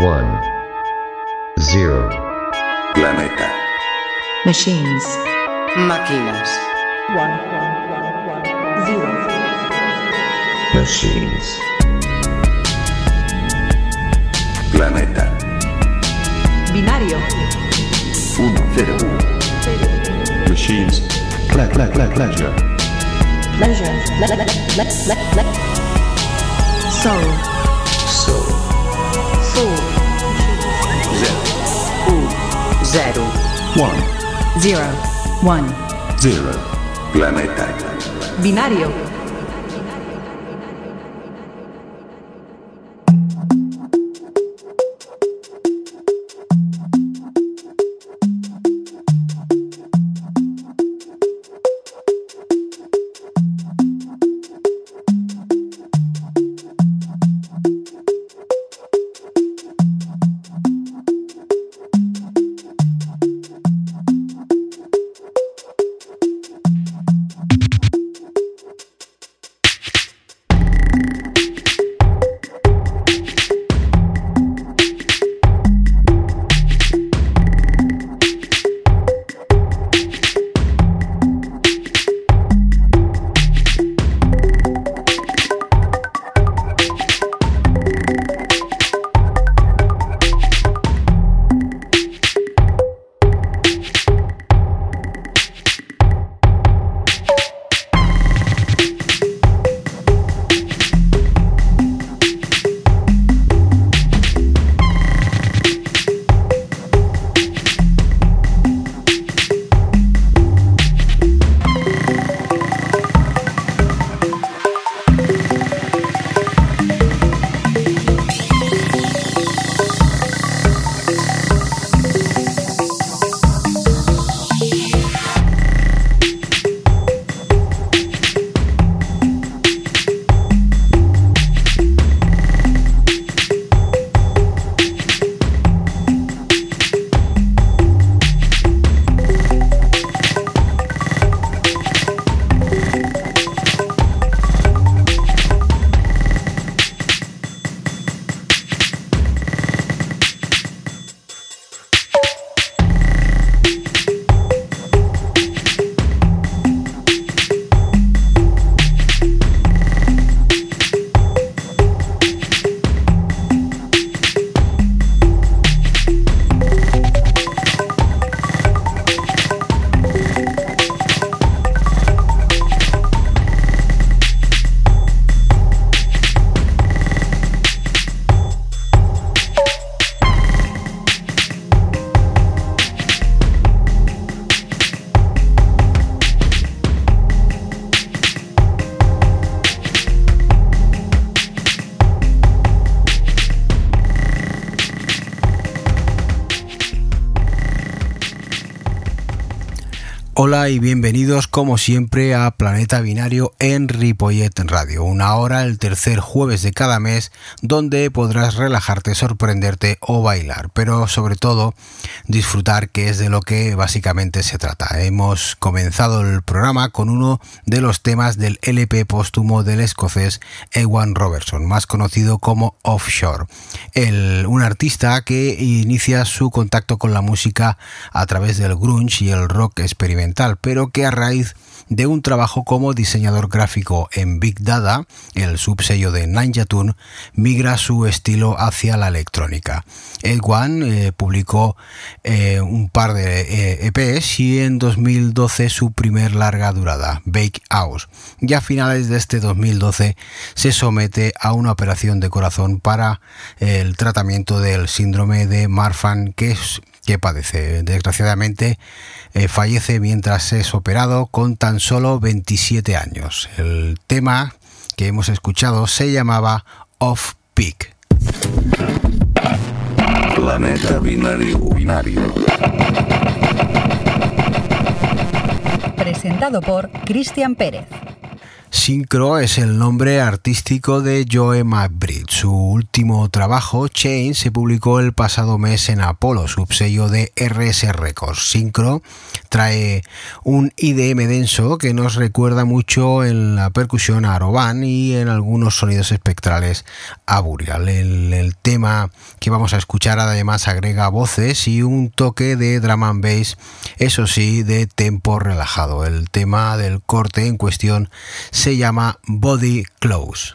One. Zero. Planeta. Machines. Máquinas. One. Zero. Machines. Planeta. Binario. 1, 0. Machines. Ple, ple, ple, pleasure. Pleasure. Le- le- le- le- le- Soul. Soul. Soul. Zero. 1, Zero. One. 0. Planeta. Binario. Hola y bienvenidos como siempre a Planeta Binario en Ripollet Radio. Una hora el tercer jueves de cada mes donde podrás relajarte, sorprenderte o bailar, pero sobre todo disfrutar que es de lo que básicamente se trata. Hemos comenzado el programa con uno de los temas del LP póstumo del escocés Ewan Robertson, más conocido como Offshore. El, un artista que inicia su contacto con la música a través del grunge y el rock experimental pero que a raíz de un trabajo como diseñador gráfico en Big Dada, el subsello de Ninja Tune, migra su estilo hacia la electrónica. Ed One eh, publicó eh, un par de eh, EPs y en 2012 su primer larga durada, Bake House. Ya a finales de este 2012 se somete a una operación de corazón para el tratamiento del síndrome de Marfan, que es que padece. Desgraciadamente eh, fallece mientras es operado con tan solo 27 años. El tema que hemos escuchado se llamaba Off Peak. Planeta binario binario. Presentado por Cristian Pérez. Syncro es el nombre artístico de Joe McBride. su último trabajo, Chain, se publicó el pasado mes en Apollo, subsello de RS Records. Synchro trae un IDM denso que nos recuerda mucho en la percusión a Aroban y en algunos sonidos espectrales a Burial. El, el tema que vamos a escuchar además agrega voces y un toque de drum and bass, eso sí, de tempo relajado. El tema del corte en cuestión se llama Body Close.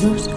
bienvenidos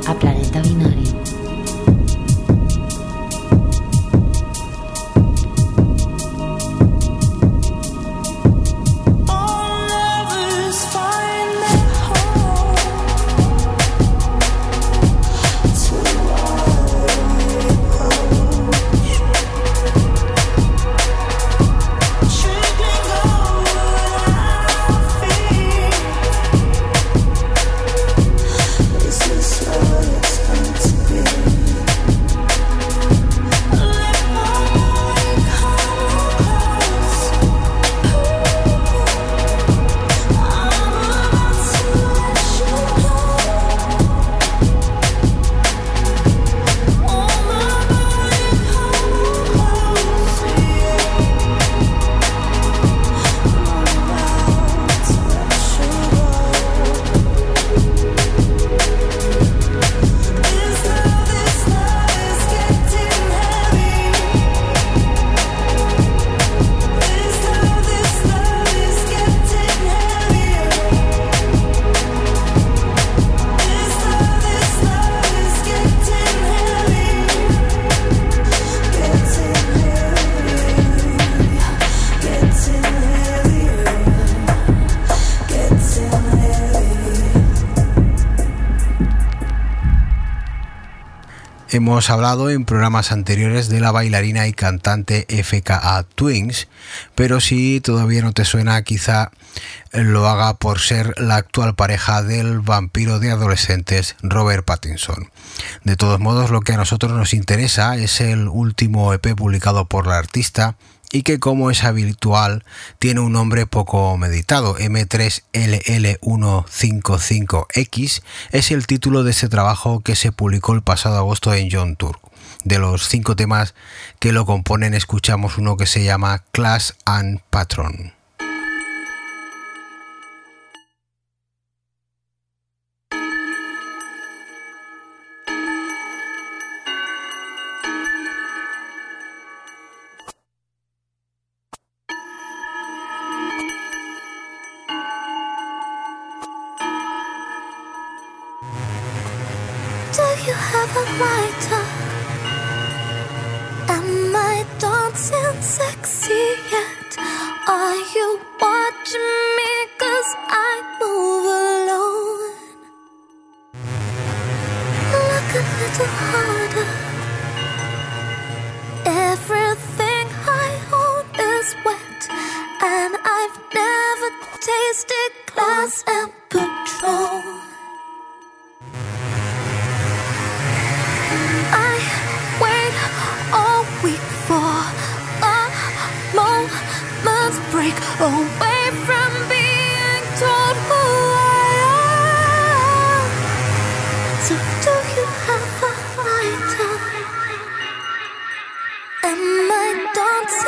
Hemos hablado en programas anteriores de la bailarina y cantante FKA Twins, pero si todavía no te suena, quizá lo haga por ser la actual pareja del vampiro de adolescentes Robert Pattinson. De todos modos, lo que a nosotros nos interesa es el último EP publicado por la artista y que como es habitual tiene un nombre poco meditado. M3LL155X es el título de ese trabajo que se publicó el pasado agosto en John Tour. De los cinco temas que lo componen escuchamos uno que se llama Class and Patron.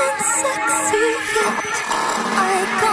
unsexy. I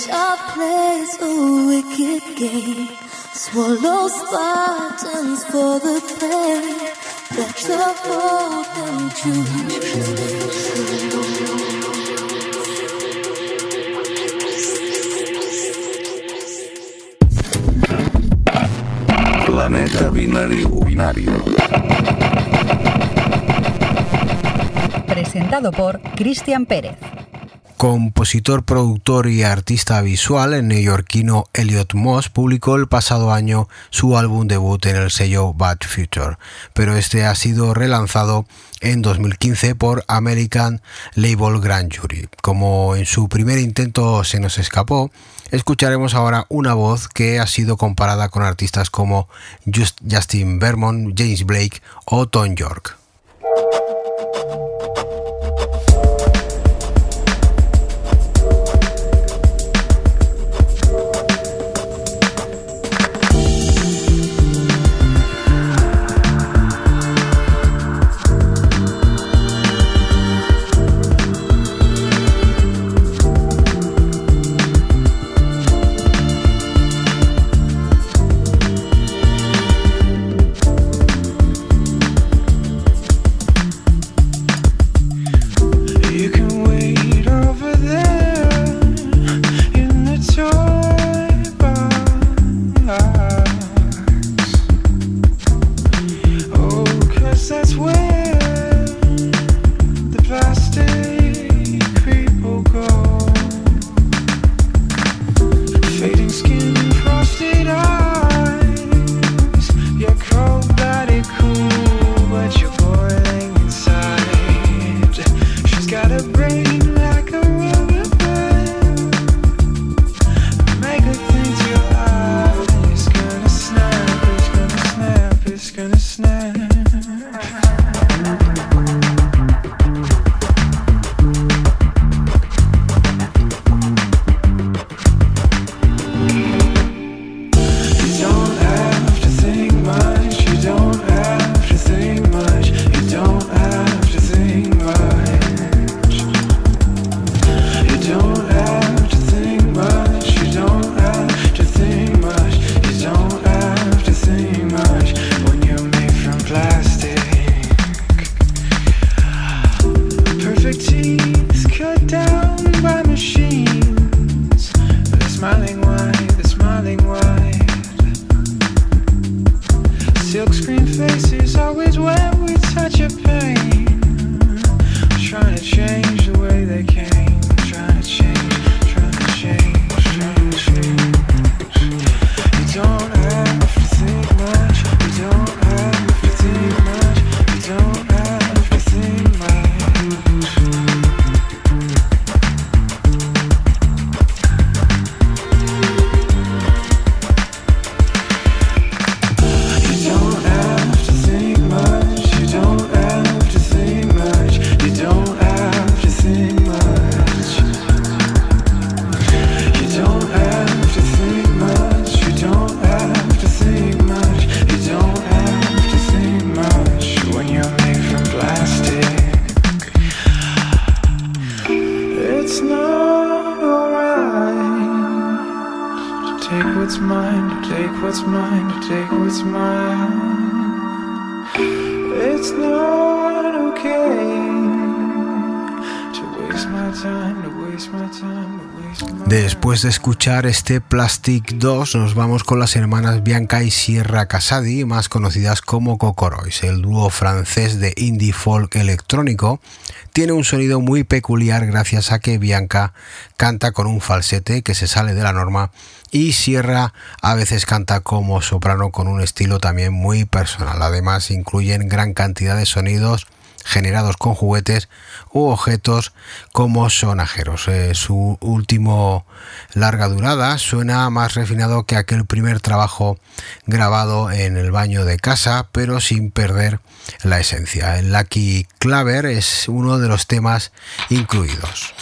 Nature plays a wicked game. Swallow Spartans for the prey. Let your hope and. Planeta binario binario. Presentado por Cristian Pérez compositor, productor y artista visual, el neoyorquino Elliot Moss publicó el pasado año su álbum debut en el sello Bad Future, pero este ha sido relanzado en 2015 por American Label Grand Jury. Como en su primer intento se nos escapó, escucharemos ahora una voz que ha sido comparada con artistas como Justin Vermont, James Blake o Tom York. Escuchar este Plastic 2, nos vamos con las hermanas Bianca y Sierra Casadi, más conocidas como Cocorois. El dúo francés de indie folk electrónico tiene un sonido muy peculiar gracias a que Bianca canta con un falsete que se sale de la norma y Sierra a veces canta como soprano con un estilo también muy personal. Además incluyen gran cantidad de sonidos generados con juguetes u objetos como sonajeros. Eh, su último larga durada suena más refinado que aquel primer trabajo grabado en el baño de casa, pero sin perder la esencia. El Lucky Claver es uno de los temas incluidos.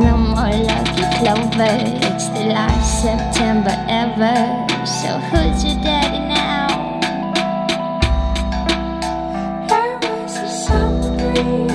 No more lucky clover. It's the last September ever. So who's your daddy now? There was a summer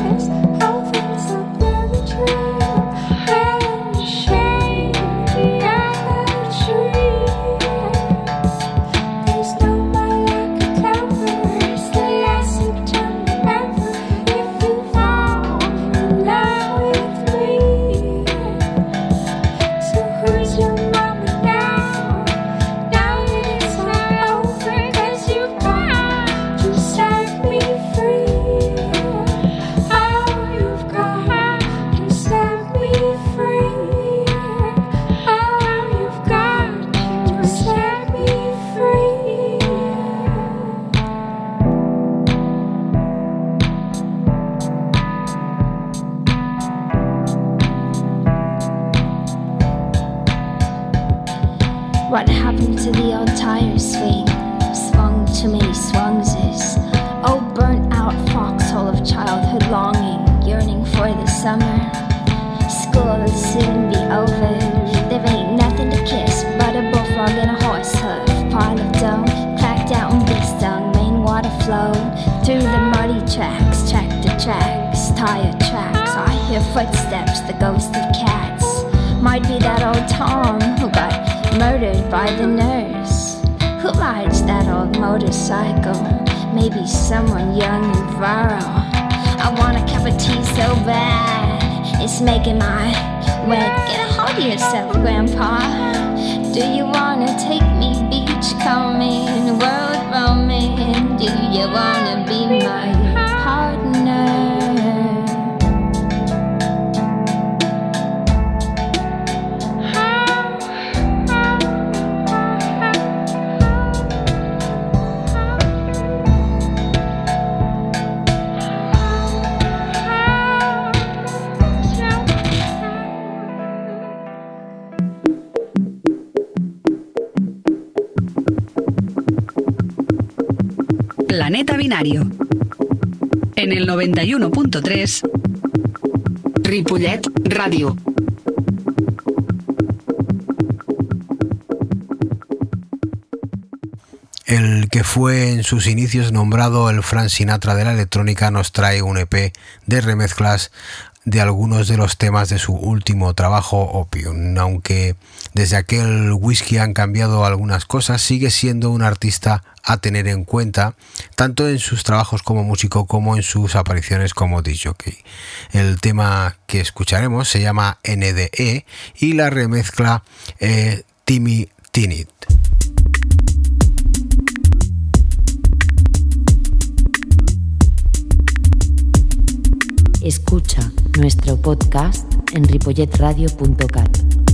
rides that old motorcycle? Maybe someone young and virile. I want a cup of tea so bad. It's making my wet. Get a hold of yourself, Grandpa. Do you wanna take me beach combing, world roaming? Do you wanna be my En el 91.3 Ripollet Ràdio. El que fue en sus inicios nombrado el Frank Sinatra de la electrónica nos trae un EP de remezclas de algunos de los temas de su último trabajo Opium. Aunque desde aquel whisky han cambiado algunas cosas, sigue siendo un artista a tener en cuenta, tanto en sus trabajos como músico como en sus apariciones como DJ. El tema que escucharemos se llama NDE y la remezcla eh, Timmy Tinit. Escucha nuestro podcast en ripolletradio.cat.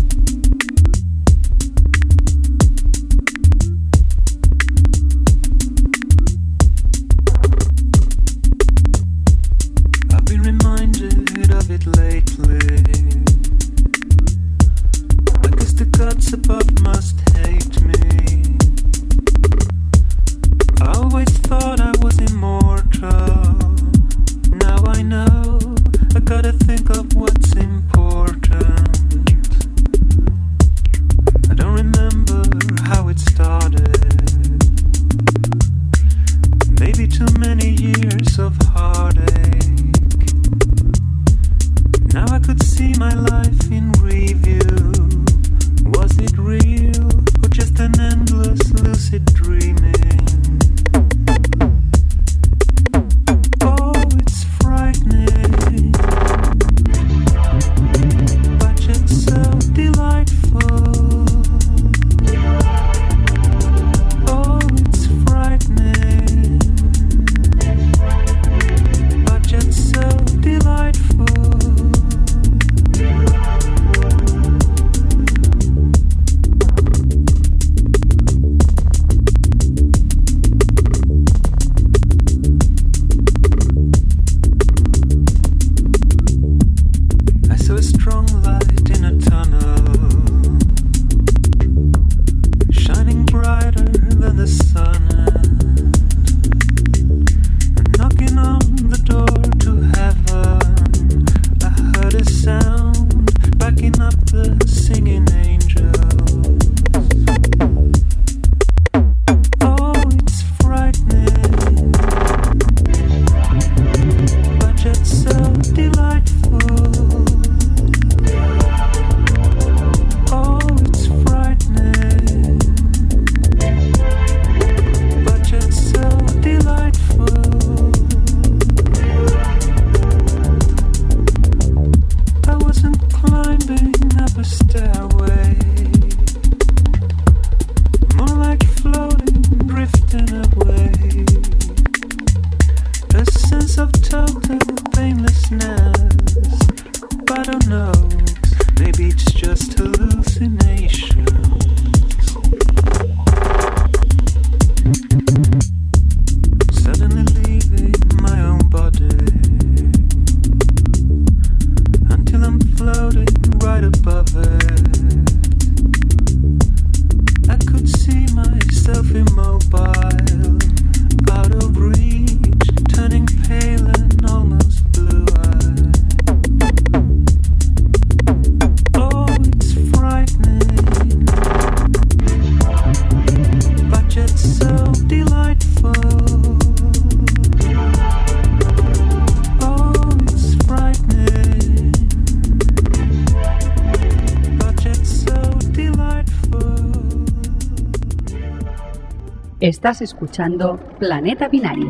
Estás escuchando Planeta Binario.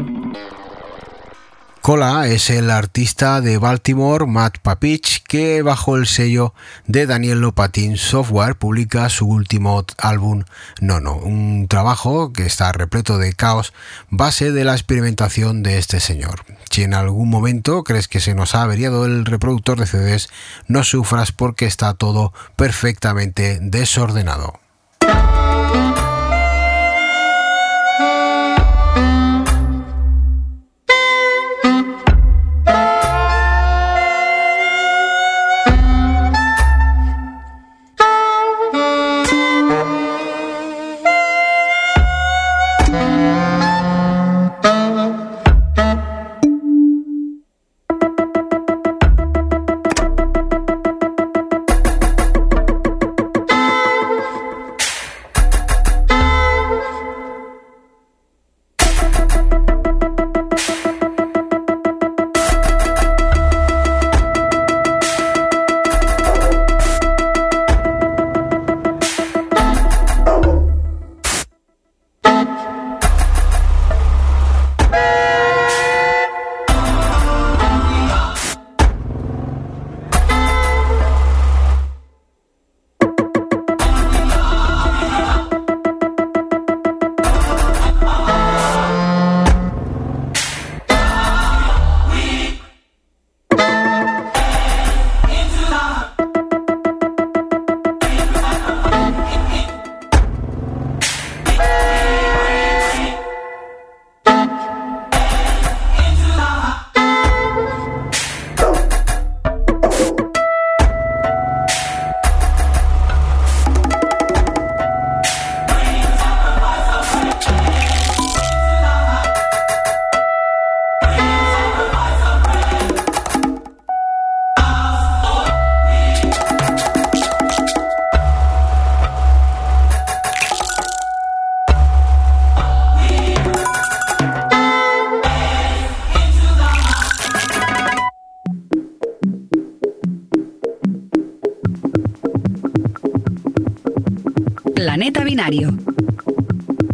Cola es el artista de Baltimore, Matt Papich, que bajo el sello de Daniel Lopatin Software publica su último álbum Nono, un trabajo que está repleto de caos, base de la experimentación de este señor. Si en algún momento crees que se nos ha averiado el reproductor de CDs, no sufras porque está todo perfectamente desordenado.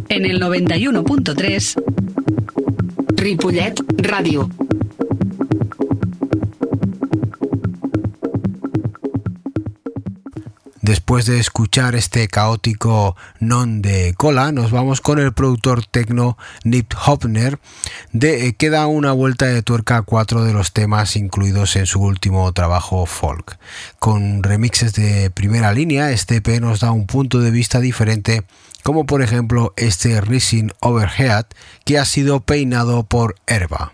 En el 91.3 Ripollet Ràdio. Después de escuchar este caótico non de cola, nos vamos con el productor tecno Nip Hopner, de, eh, que una vuelta de tuerca a cuatro de los temas incluidos en su último trabajo folk. Con remixes de primera línea, este EP nos da un punto de vista diferente, como por ejemplo este Rising Overhead, que ha sido peinado por Herba.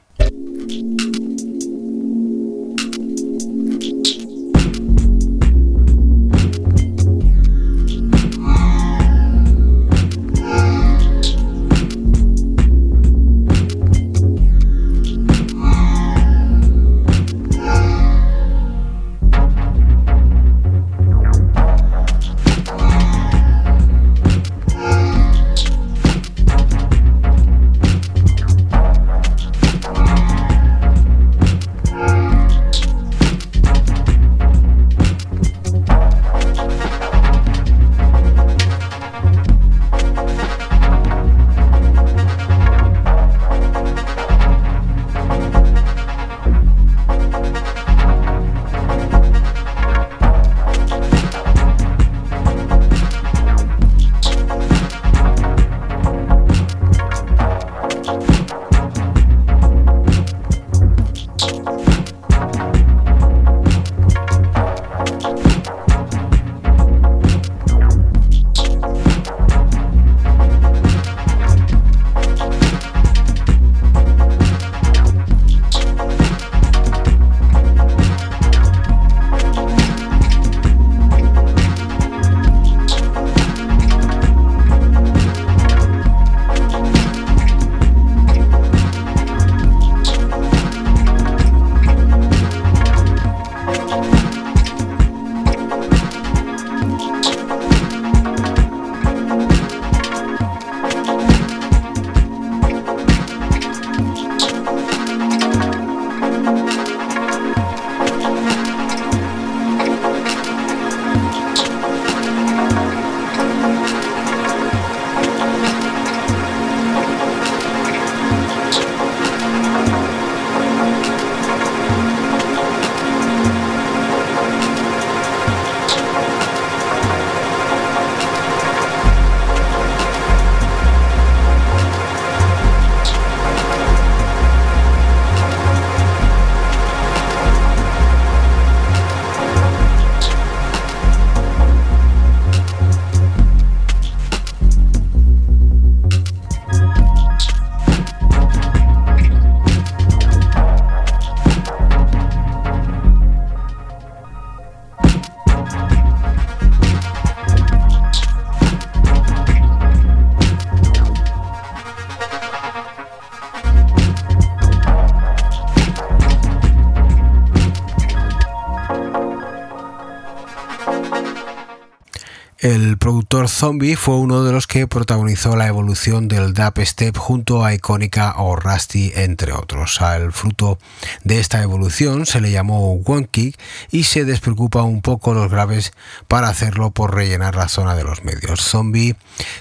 Zombie fue uno de los que protagonizó la evolución del dubstep junto a Icónica o Rusty, entre otros. Al fruto de esta evolución se le llamó One Kick y se despreocupa un poco los graves para hacerlo por rellenar la zona de los medios. Zombie,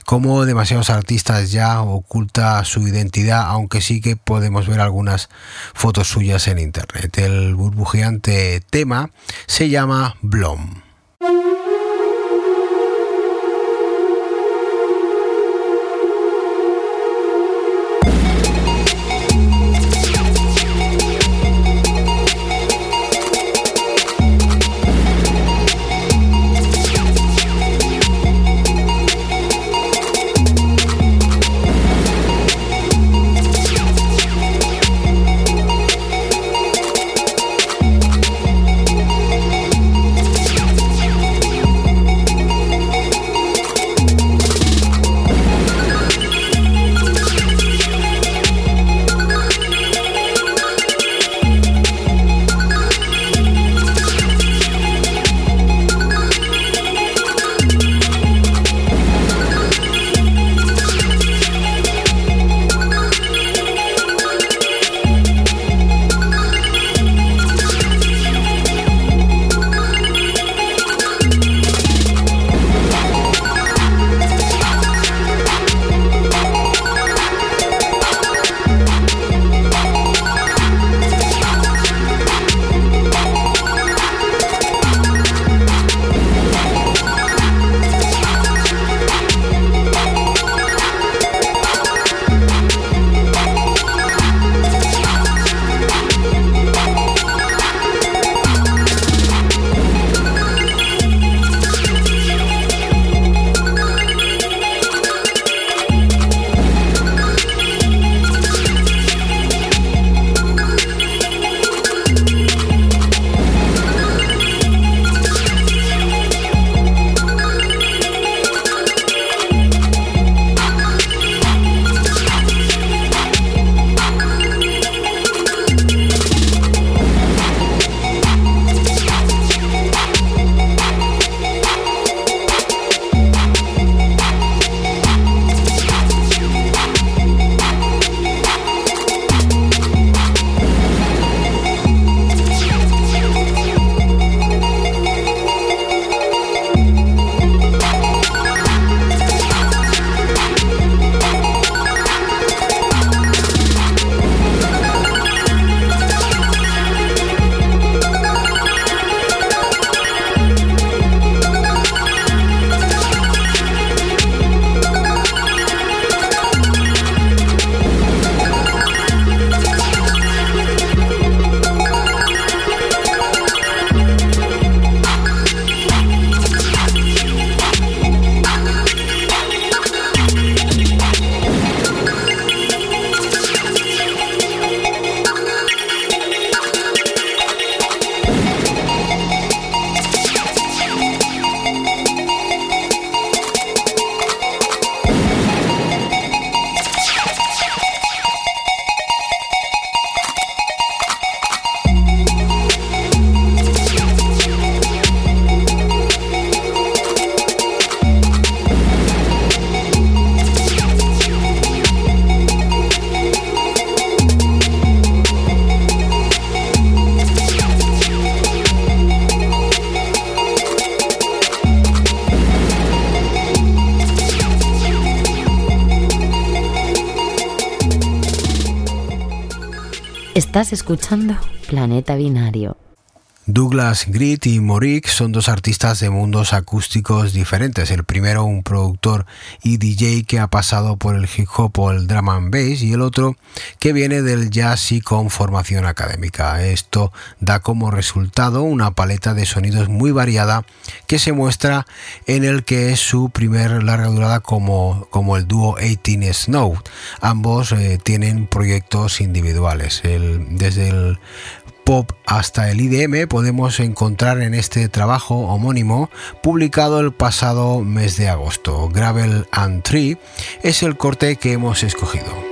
como demasiados artistas ya, oculta su identidad, aunque sí que podemos ver algunas fotos suyas en internet. El burbujeante tema se llama Blom. Estás escuchando Planeta Binario. Douglas Grit y Morik son dos artistas de mundos acústicos diferentes. El primero un productor y DJ que ha pasado por el hip hop o el drum and bass y el otro que viene del jazz y con formación académica. Esto da como resultado una paleta de sonidos muy variada que se muestra en el que es su primer larga durada como, como el dúo 18 Snow. Ambos eh, tienen proyectos individuales. El, desde el pop hasta el IDM podemos encontrar en este trabajo homónimo publicado el pasado mes de agosto. Gravel and Tree es el corte que hemos escogido.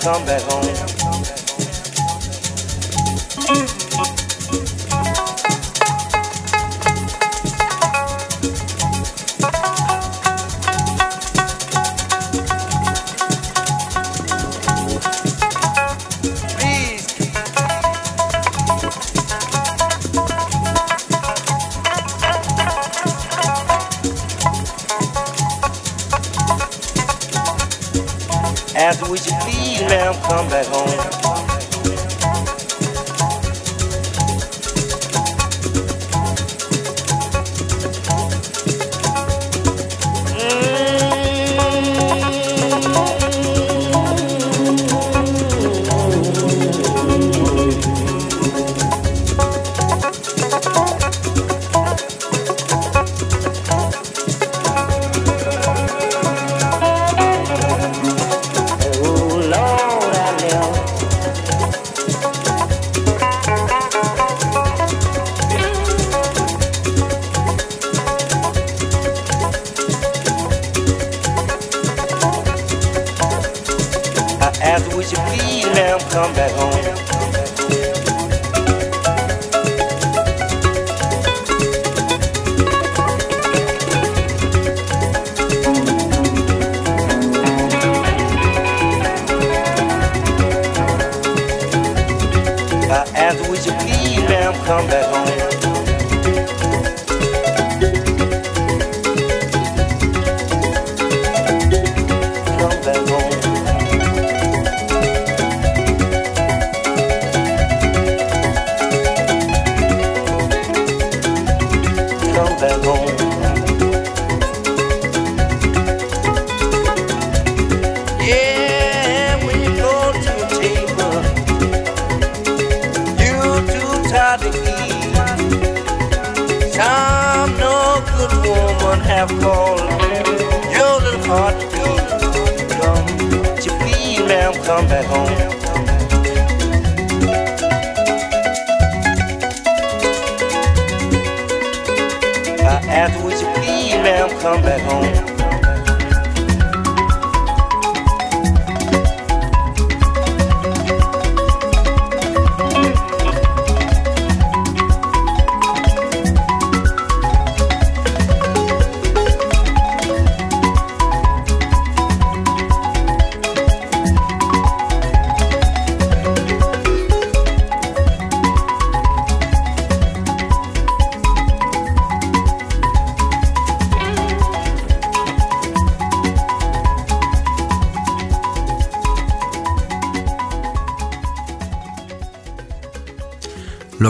come back home. Come back home?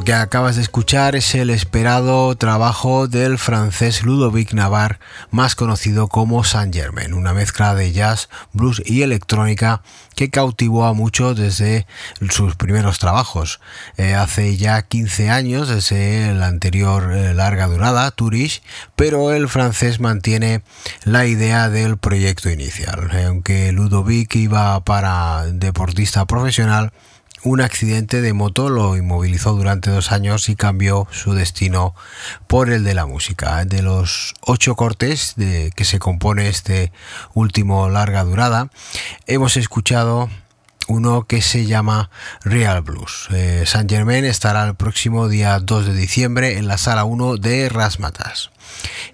Lo que acabas de escuchar es el esperado trabajo del francés Ludovic Navarre, más conocido como Saint Germain, una mezcla de jazz, blues y electrónica que cautivó a muchos desde sus primeros trabajos. Eh, hace ya 15 años, desde la anterior eh, larga durada, Tourist, pero el francés mantiene la idea del proyecto inicial. Aunque Ludovic iba para deportista profesional, un accidente de moto lo inmovilizó durante dos años y cambió su destino por el de la música. De los ocho cortes que se compone este último larga durada, hemos escuchado uno que se llama Real Blues. Eh, Saint Germain estará el próximo día 2 de diciembre en la sala 1 de Rasmatas.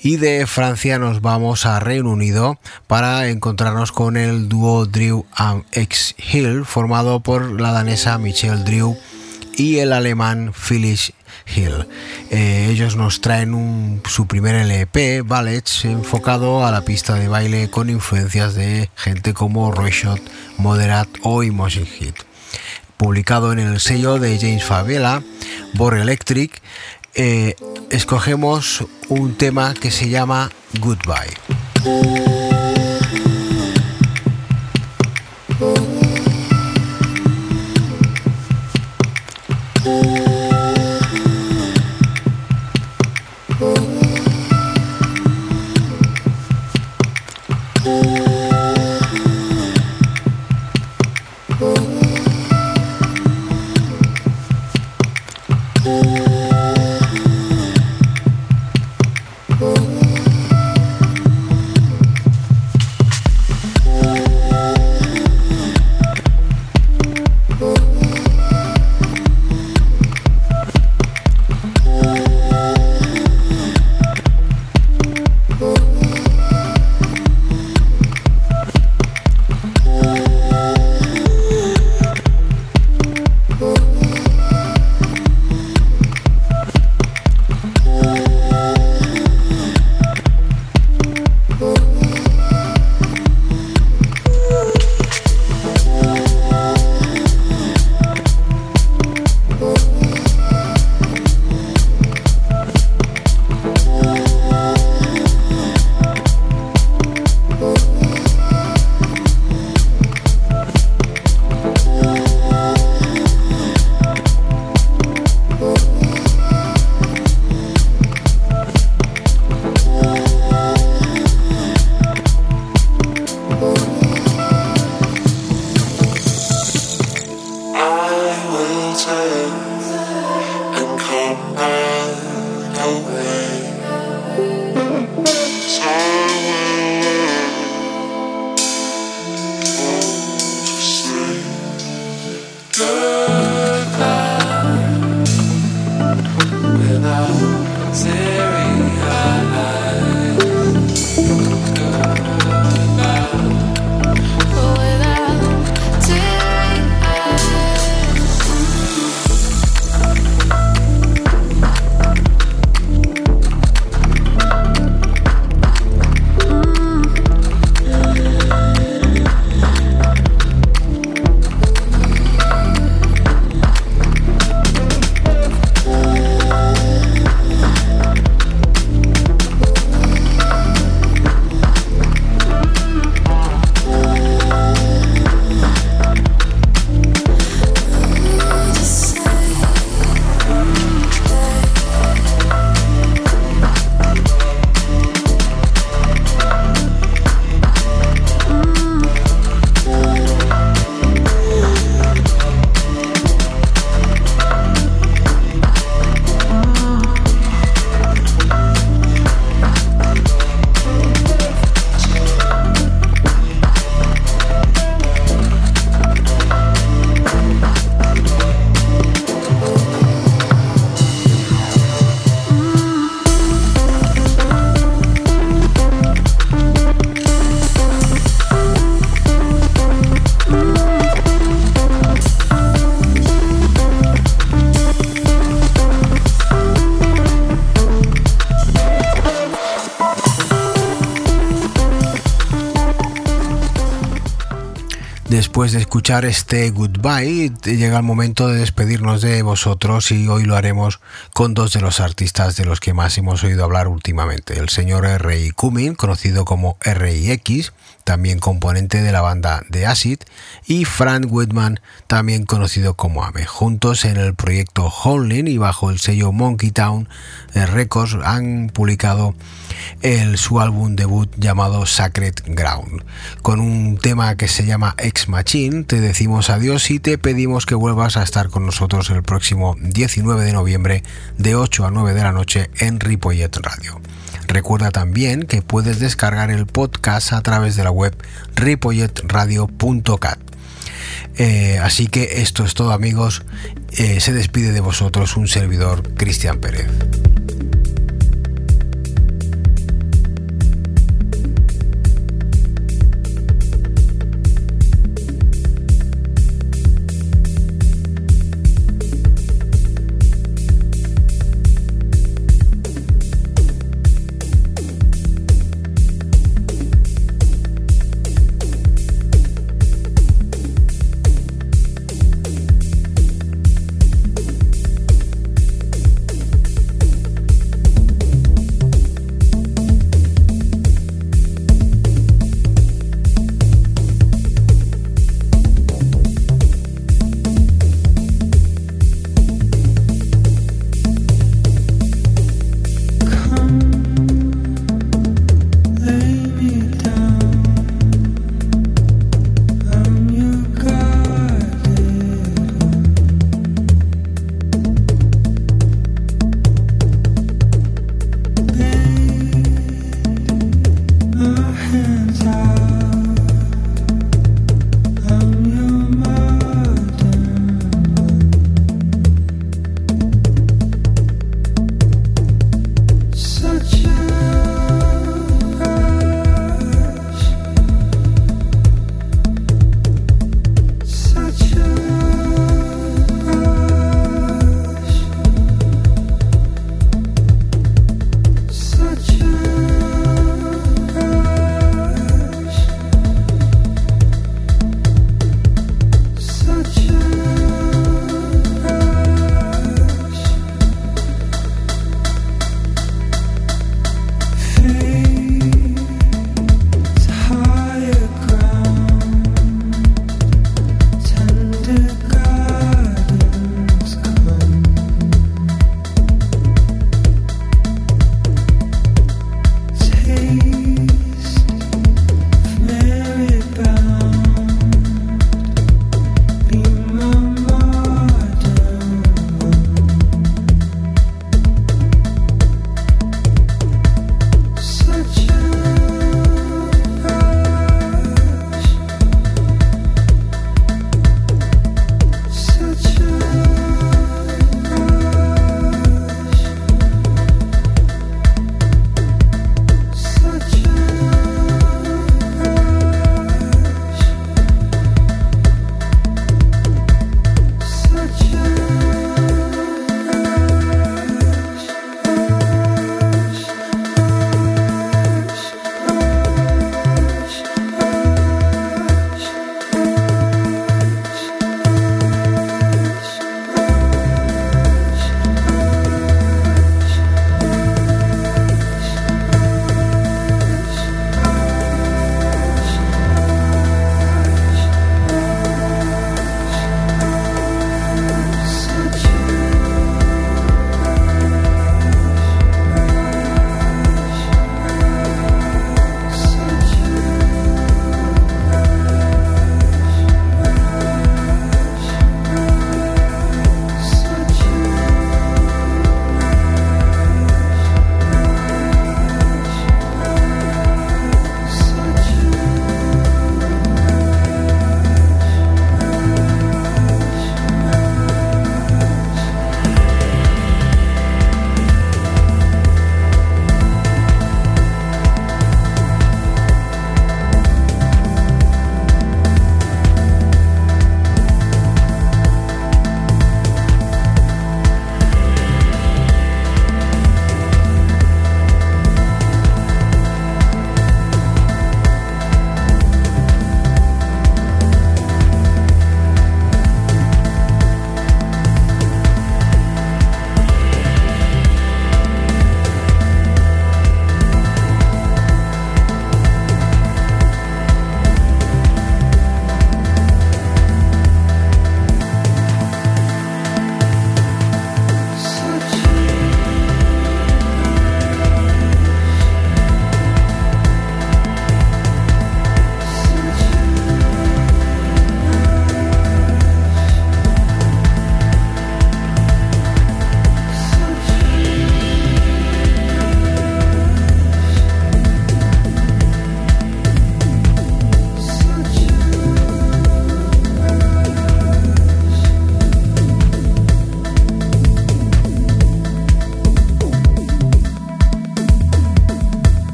Y de Francia nos vamos a Reino Unido para encontrarnos con el dúo Drew and X Hill, formado por la danesa Michelle Drew y el alemán Phyllis Hill. Eh, ellos nos traen su primer LP, Ballets, enfocado a la pista de baile con influencias de gente como Roy Shot, Moderat o Imogen Heat. Publicado en el sello de James Favela, Bor Electric, eh, escogemos un tema que se llama Goodbye. Después de escuchar este goodbye, llega el momento de despedirnos de vosotros y hoy lo haremos con dos de los artistas de los que más hemos oído hablar últimamente. El señor R.I. Cumming, conocido como R.I.X., también componente de la banda The Acid, y Frank Whitman, también conocido como Ame. Juntos en el proyecto Howling y bajo el sello Monkey Town Records han publicado el, su álbum debut llamado Sacred Ground. Con un tema que se llama Ex Machine, te decimos adiós y te pedimos que vuelvas a estar con nosotros el próximo 19 de noviembre de 8 a 9 de la noche en Ripollet Radio. Recuerda también que puedes descargar el podcast a través de la web ripolletradio.cat. Eh, así que esto es todo amigos, eh, se despide de vosotros un servidor Cristian Pérez.